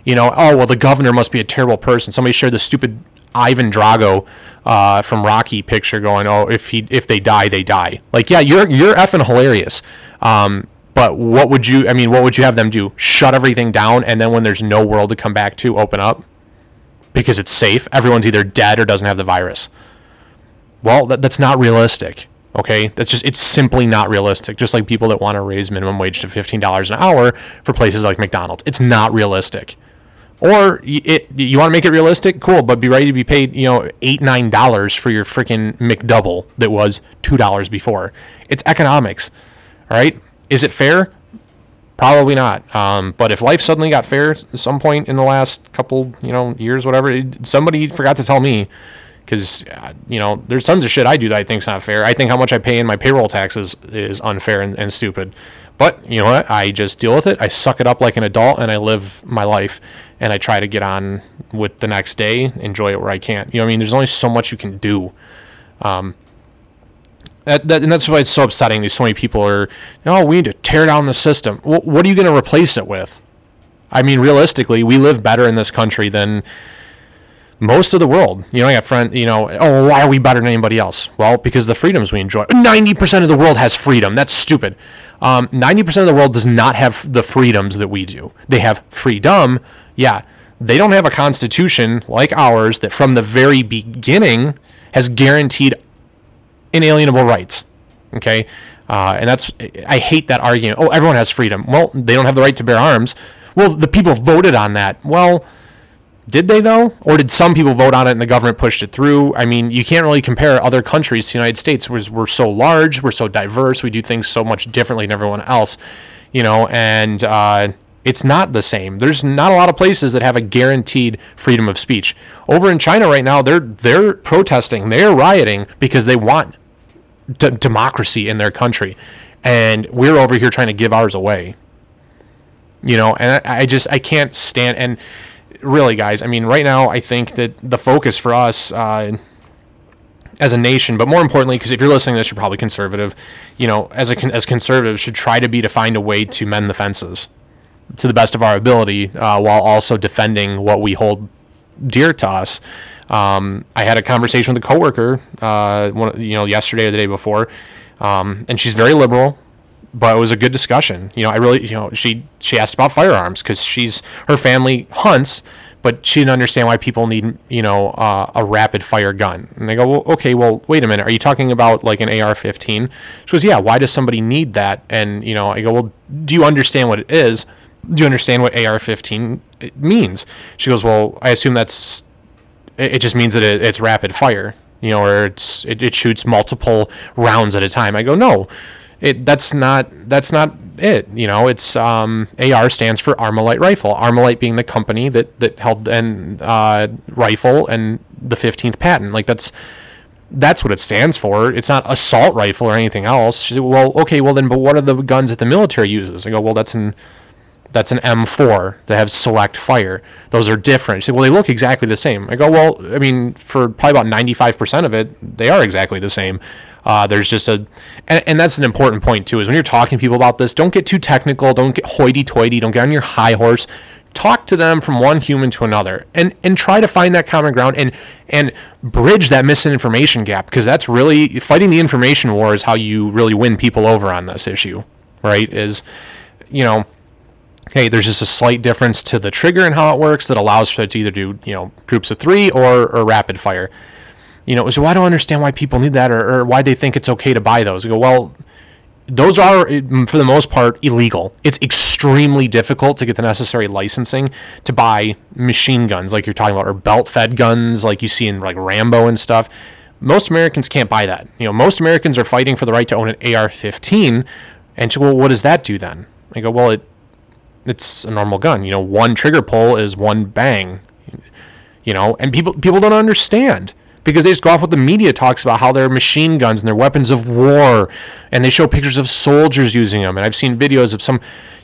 You know, oh well, the governor must be a terrible person. Somebody shared the stupid Ivan Drago uh, from Rocky picture, going, oh, if he if they die, they die. Like, yeah, you're you're effing hilarious. Um, but what would you? I mean, what would you have them do? Shut everything down, and then when there's no world to come back to, open up because it's safe. Everyone's either dead or doesn't have the virus. Well, that, that's not realistic. Okay, that's just it's simply not realistic. Just like people that want to raise minimum wage to fifteen dollars an hour for places like McDonald's, it's not realistic. Or it, you want to make it realistic, cool, but be ready to be paid, you know, eight nine dollars for your freaking McDouble that was two dollars before. It's economics, all right? Is it fair? Probably not. Um, but if life suddenly got fair at some point in the last couple, you know, years, whatever, somebody forgot to tell me because uh, you know there's tons of shit I do that I think's not fair. I think how much I pay in my payroll taxes is unfair and, and stupid. But you know what? I just deal with it. I suck it up like an adult, and I live my life. And I try to get on with the next day, enjoy it where I can't. You know, I mean, there's only so much you can do. Um, That, that, and that's why it's so upsetting. These so many people are, oh, we need to tear down the system. What are you going to replace it with? I mean, realistically, we live better in this country than most of the world. You know, I got friend. You know, oh, why are we better than anybody else? Well, because the freedoms we enjoy. Ninety percent of the world has freedom. That's stupid. Um, ninety percent of the world does not have the freedoms that we do. They have freedom. Yeah, they don't have a constitution like ours that from the very beginning has guaranteed inalienable rights. Okay, uh, and that's I hate that argument. Oh, everyone has freedom. Well, they don't have the right to bear arms. Well, the people voted on that. Well, did they though, or did some people vote on it and the government pushed it through? I mean, you can't really compare other countries to the United States. We're, we're so large, we're so diverse, we do things so much differently than everyone else, you know, and uh, it's not the same. There's not a lot of places that have a guaranteed freedom of speech. Over in China right now, they're they're protesting, they're rioting because they want d- democracy in their country, and we're over here trying to give ours away. You know, and I, I just I can't stand and really, guys. I mean, right now, I think that the focus for us. Uh, as a nation, but more importantly, because if you're listening to this, you're probably conservative. You know, as a as conservatives, should try to be to find a way to mend the fences to the best of our ability, uh, while also defending what we hold dear to us. Um, I had a conversation with a coworker, uh, one, you know, yesterday or the day before, um, and she's very liberal, but it was a good discussion. You know, I really, you know, she she asked about firearms because she's her family hunts, but she didn't understand why people need, you know, uh, a rapid fire gun. And I go, well, okay, well, wait a minute, are you talking about like an AR-15? She goes, yeah. Why does somebody need that? And you know, I go, well, do you understand what it is? Do you understand what AR-15 means? She goes, well, I assume that's it just means that it, it's rapid fire, you know, or it's it, it shoots multiple rounds at a time. I go, no, it that's not that's not it. You know, it's um, AR stands for Armalite Rifle. Armalite being the company that that held and uh, rifle and the 15th patent. Like that's that's what it stands for. It's not assault rifle or anything else. Said, well, okay, well then, but what are the guns that the military uses? I go, well, that's an that's an M4 that have select fire. Those are different. She said, well, they look exactly the same. I go, well, I mean, for probably about 95% of it, they are exactly the same. Uh, there's just a, and, and that's an important point too, is when you're talking to people about this, don't get too technical, don't get hoity toity, don't get on your high horse. Talk to them from one human to another and, and try to find that common ground and, and bridge that misinformation gap because that's really fighting the information war is how you really win people over on this issue, right? Is, you know, hey, there's just a slight difference to the trigger and how it works that allows for it to either do, you know, groups of three or, or rapid fire. You know, so I don't understand why people need that or, or why they think it's okay to buy those. I go, well, those are, mm, for the most part, illegal. It's extremely difficult to get the necessary licensing to buy machine guns like you're talking about, or belt fed guns like you see in like Rambo and stuff. Most Americans can't buy that. You know, most Americans are fighting for the right to own an AR 15. And so, well, what does that do then? I go, well, it it's a normal gun. You know, one trigger pull is one bang. You know, and people people don't understand because they just go off what the media talks about how they're machine guns and they're weapons of war, and they show pictures of soldiers using them. And I've seen videos of some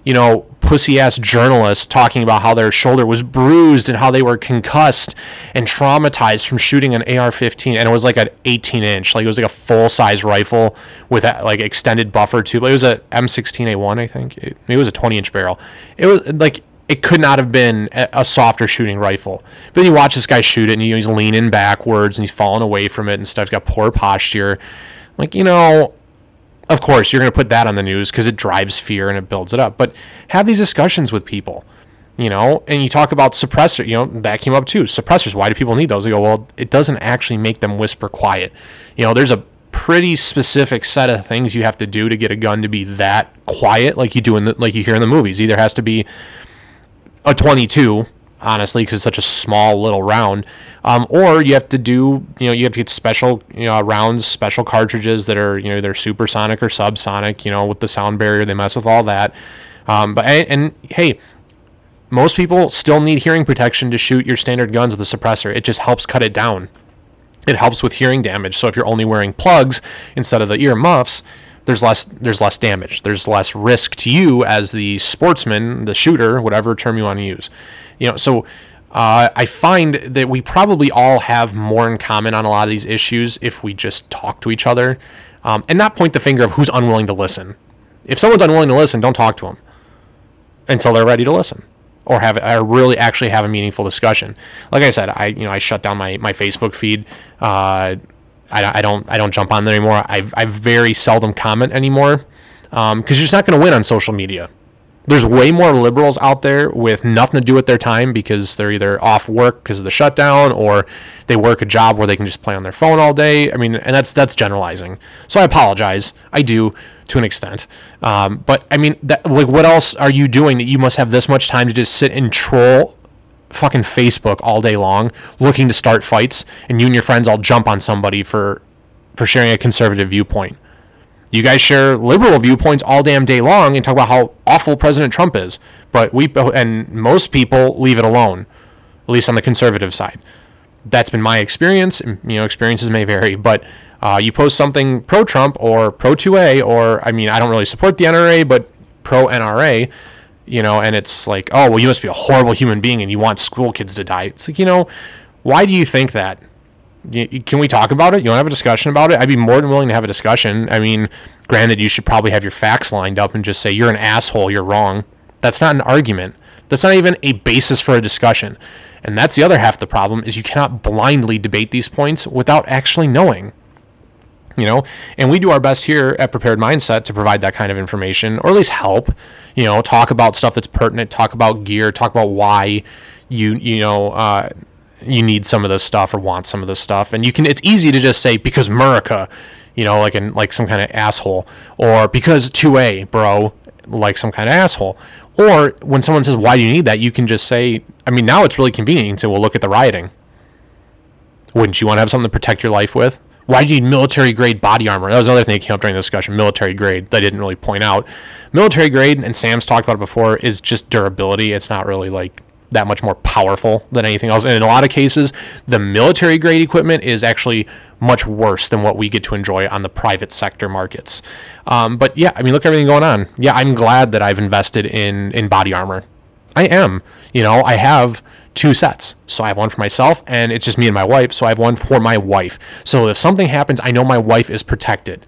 you know, pussy ass journalists talking about how their shoulder was bruised and how they were concussed and traumatized from shooting an AR-15, and it was like an 18 inch, like it was like a full size rifle with a, like extended buffer tube. It was a M16A1, I think. It, it was a 20 inch barrel. It was like it could not have been a softer shooting rifle. But you watch this guy shoot it, and he's leaning backwards and he's falling away from it and stuff. He's got poor posture. Like you know, of course, you're going to put that on the news because it drives fear and it builds it up. But have these discussions with people, you know, and you talk about suppressor, you know, that came up too. Suppressors, why do people need those? They go, well, it doesn't actually make them whisper quiet. You know, there's a pretty specific set of things you have to do to get a gun to be that quiet, like you do in the, like you hear in the movies. Either has to be a 22 honestly, because it's such a small little round. Um, or you have to do, you know, you have to get special, you know, rounds, special cartridges that are, you know, they're supersonic or subsonic, you know, with the sound barrier, they mess with all that. Um, but, and, and hey, most people still need hearing protection to shoot your standard guns with a suppressor. It just helps cut it down. It helps with hearing damage. So if you're only wearing plugs instead of the ear muffs, there's less there's less damage. There's less risk to you as the sportsman, the shooter, whatever term you want to use. You know, so uh, I find that we probably all have more in common on a lot of these issues if we just talk to each other. um, and not point the finger of who's unwilling to listen. If someone's unwilling to listen, don't talk to them until they're ready to listen or have or really actually have a meaningful discussion. Like I said, I you know I shut down my my Facebook feed. Uh, I, I don't I don't jump on there anymore. I I very seldom comment anymore because um, you're just not going to win on social media. There's way more liberals out there with nothing to do with their time because they're either off work because of the shutdown or they work a job where they can just play on their phone all day. I mean, and that's that's generalizing. So I apologize. I do to an extent. Um, but I mean, that, like, what else are you doing that you must have this much time to just sit and troll fucking Facebook all day long, looking to start fights, and you and your friends all jump on somebody for for sharing a conservative viewpoint? You guys share liberal viewpoints all damn day long and talk about how awful President Trump is, but we and most people leave it alone, at least on the conservative side. That's been my experience. You know, experiences may vary, but uh, you post something pro Trump or pro 2A, or I mean, I don't really support the NRA, but pro NRA, you know, and it's like, oh, well, you must be a horrible human being and you want school kids to die. It's like, you know, why do you think that? can we talk about it? You want to have a discussion about it? I'd be more than willing to have a discussion. I mean, granted, you should probably have your facts lined up and just say, you're an asshole, you're wrong. That's not an argument. That's not even a basis for a discussion. And that's the other half of the problem is you cannot blindly debate these points without actually knowing. You know, and we do our best here at Prepared Mindset to provide that kind of information, or at least help. You know, talk about stuff that's pertinent, talk about gear, talk about why you you know uh, you need some of this stuff or want some of this stuff. And you can it's easy to just say because America you know like in like some kind of asshole or because 2A bro like some kind of asshole. Or when someone says why do you need that? you can just say I mean now it's really convenient. To well look at the rioting wouldn't you want to have something to protect your life with why do you need military grade body armor? That was another thing that came up during the discussion. Military grade that I didn't really point out. Military grade, and Sam's talked about it before, is just durability. It's not really like that much more powerful than anything else. And in a lot of cases, the military grade equipment is actually much worse than what we get to enjoy on the private sector markets. Um, but yeah, I mean, look at everything going on. Yeah, I'm glad that I've invested in in body armor. I am. You know, I have two sets. So I have one for myself, and it's just me and my wife. So I have one for my wife. So if something happens, I know my wife is protected.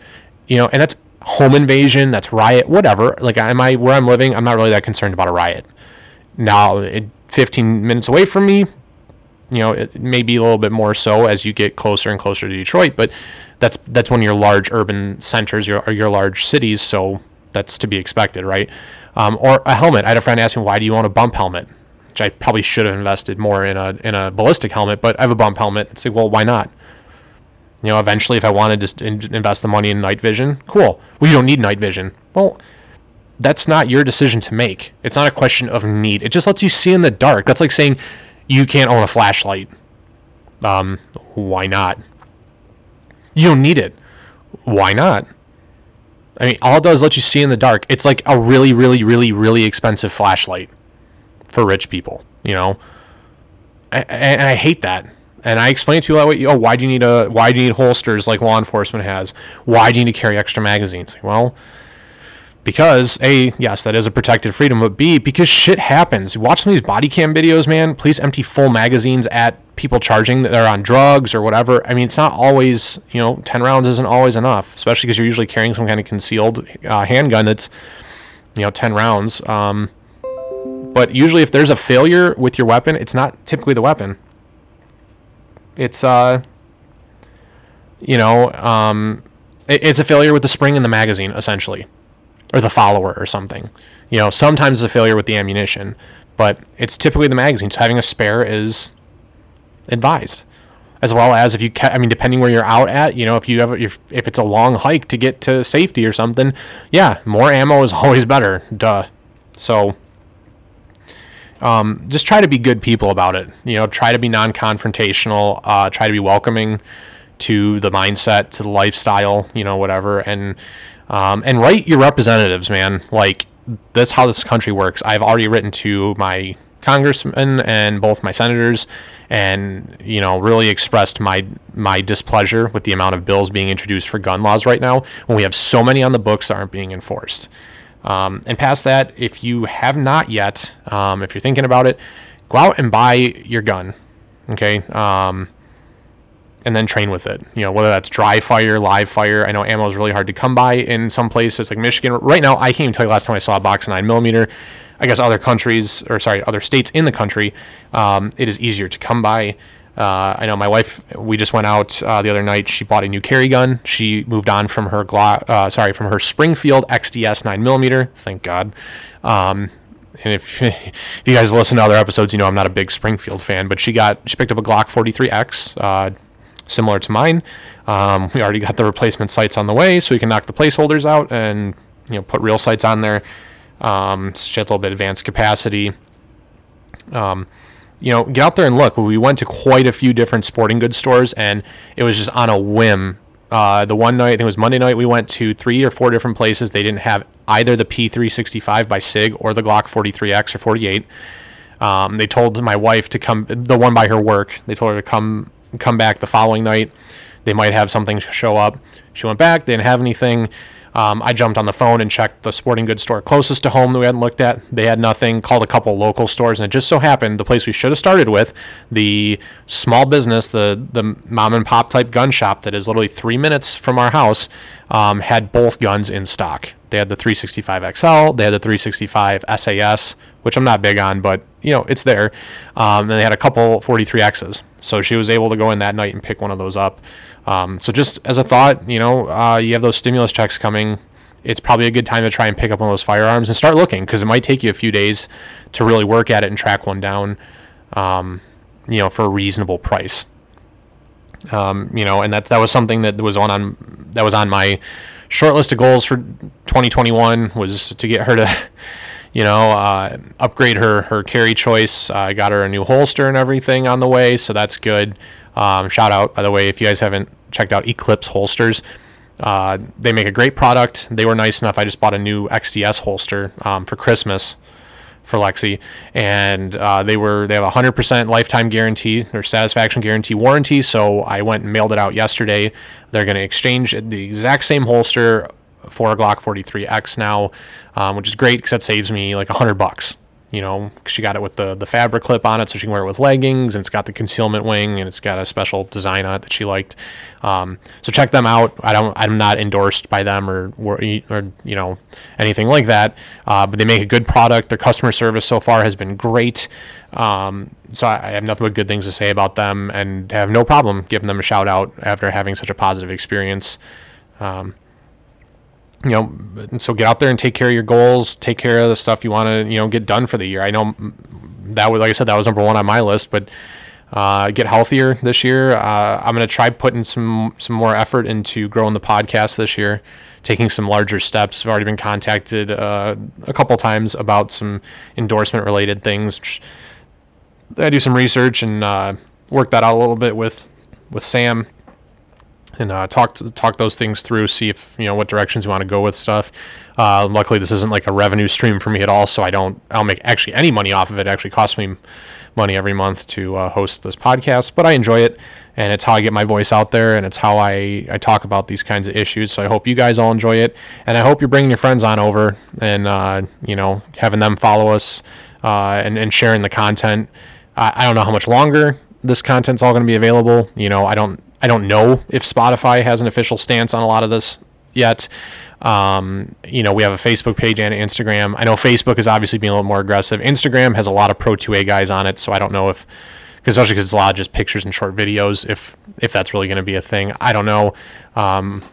You know, and that's home invasion, that's riot, whatever. Like, am I where I'm living? I'm not really that concerned about a riot. Now, it 15 minutes away from me. You know, it may be a little bit more so as you get closer and closer to Detroit, but that's that's one of your large urban centers, your your large cities, so that's to be expected, right? Um, or a helmet. I had a friend ask me, "Why do you own a bump helmet?" Which I probably should have invested more in a in a ballistic helmet, but I have a bump helmet. It's like, well, why not? You know, eventually, if I wanted to invest the money in night vision, cool. Well, you don't need night vision. Well, that's not your decision to make. It's not a question of need. It just lets you see in the dark. That's like saying you can't own a flashlight. Um, why not? You don't need it. Why not? I mean, all it does is let you see in the dark. It's like a really, really, really, really expensive flashlight for rich people, you know? And I hate that. And I explain to you, like, oh, why do you need a, why do you need holsters like law enforcement has? Why do you need to carry extra magazines? Well, because a yes that is a protected freedom but b because shit happens watch some of these body cam videos man please empty full magazines at people charging that they're on drugs or whatever i mean it's not always you know 10 rounds isn't always enough especially because you're usually carrying some kind of concealed uh, handgun that's you know 10 rounds um, but usually if there's a failure with your weapon it's not typically the weapon it's uh you know um, it, it's a failure with the spring in the magazine essentially or the follower or something. You know, sometimes it's a failure with the ammunition, but it's typically the magazine. So having a spare is advised, as well as if you, ca- I mean, depending where you're out at, you know, if you have, if, if it's a long hike to get to safety or something, yeah, more ammo is always better. Duh. So, um, just try to be good people about it. You know, try to be non-confrontational. Uh, try to be welcoming to the mindset, to the lifestyle. You know, whatever, and um, and write your representatives, man. Like that's how this country works. I've already written to my congressmen and both my senators, and you know really expressed my my displeasure with the amount of bills being introduced for gun laws right now when we have so many on the books that aren't being enforced. Um, and past that, if you have not yet, um, if you're thinking about it, go out and buy your gun. Okay. Um, and then train with it. You know, whether that's dry fire, live fire. I know ammo is really hard to come by in some places like Michigan. Right now, I can't even tell you last time I saw a box of nine millimeter. I guess other countries, or sorry, other states in the country, um, it is easier to come by. Uh, I know my wife. We just went out uh, the other night. She bought a new carry gun. She moved on from her Glo- uh, sorry from her Springfield XDS nine millimeter. Thank God. Um, and if, if you guys listen to other episodes, you know I'm not a big Springfield fan. But she got she picked up a Glock 43X, uh, similar to mine. Um, we already got the replacement sights on the way, so we can knock the placeholders out and you know put real sights on there. Um, so she had a little bit advanced capacity. Um, you know, get out there and look. We went to quite a few different sporting goods stores, and it was just on a whim. Uh, the one night, I think it was Monday night, we went to three or four different places. They didn't have either the P365 by SIG or the Glock 43X or 48. Um, they told my wife to come, the one by her work. They told her to come come back the following night. They might have something show up. She went back. They didn't have anything. Um, I jumped on the phone and checked the sporting goods store closest to home that we hadn't looked at. They had nothing. Called a couple local stores, and it just so happened the place we should have started with, the small business, the the mom and pop type gun shop that is literally three minutes from our house, um, had both guns in stock. They had the 365 XL, they had the 365 SAS, which I'm not big on, but you know it's there. Um, and they had a couple 43Xs, so she was able to go in that night and pick one of those up. Um, so just as a thought, you know, uh, you have those stimulus checks coming. It's probably a good time to try and pick up one of those firearms and start looking because it might take you a few days to really work at it and track one down, um, you know, for a reasonable price. Um, you know, and that that was something that was on, on that was on my short list of goals for 2021 was to get her to, you know, uh, upgrade her her carry choice. I uh, got her a new holster and everything on the way, so that's good. Um, shout out, by the way, if you guys haven't checked out Eclipse holsters. Uh, they make a great product. They were nice enough. I just bought a new XDS holster um, for Christmas for Lexi, and uh, they were they have a hundred percent lifetime guarantee or satisfaction guarantee warranty. So I went and mailed it out yesterday. They're going to exchange the exact same holster for a Glock 43X now, um, which is great because that saves me like a hundred bucks you know, she got it with the the fabric clip on it, so she can wear it with leggings, and it's got the concealment wing, and it's got a special design on it that she liked. Um, so check them out. I don't, I'm not endorsed by them or or, or you know anything like that, uh, but they make a good product. Their customer service so far has been great. Um, so I, I, have nothing but good things to say about them, and have no problem giving them a shout out after having such a positive experience. Um, you know, so get out there and take care of your goals, take care of the stuff you want to, you know, get done for the year. I know that was, like I said, that was number one on my list, but uh, get healthier this year. Uh, I'm going to try putting some some more effort into growing the podcast this year, taking some larger steps. I've already been contacted uh, a couple times about some endorsement related things. I do some research and uh, work that out a little bit with with Sam and uh, talk talk those things through, see if you know what directions you want to go with stuff. Uh, luckily, this isn't like a revenue stream for me at all, so I don't I don't make actually any money off of it. It actually costs me money every month to uh, host this podcast, but I enjoy it, and it's how I get my voice out there, and it's how I I talk about these kinds of issues. So I hope you guys all enjoy it, and I hope you're bringing your friends on over and uh, you know having them follow us uh, and and sharing the content. I, I don't know how much longer this content's all going to be available. You know, I don't I don't know if Spotify has an official stance on a lot of this yet. Um, you know, we have a Facebook page and Instagram. I know Facebook is obviously being a little more aggressive. Instagram has a lot of Pro 2A guys on it, so I don't know if, especially because it's a lot of just pictures and short videos, if if that's really going to be a thing. I don't know. Um,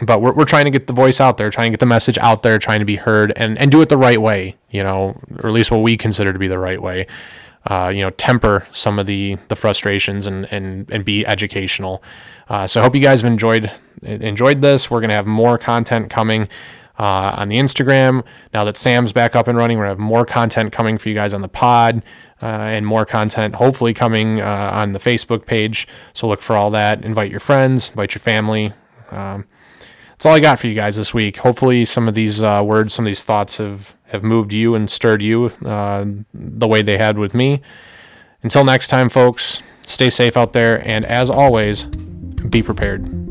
but we're, we're trying to get the voice out there, trying to get the message out there, trying to be heard, and, and do it the right way, you know, or at least what we consider to be the right way uh, you know, temper some of the the frustrations and and and be educational. Uh, so I hope you guys have enjoyed enjoyed this. We're gonna have more content coming. Uh, on the Instagram. Now that Sam's back up and running, we're gonna have more content coming for you guys on the pod, uh, and more content hopefully coming uh, on the Facebook page. So look for all that. Invite your friends, invite your family. Um, that's all I got for you guys this week. Hopefully, some of these uh, words, some of these thoughts have have moved you and stirred you uh, the way they had with me. Until next time, folks, stay safe out there, and as always, be prepared.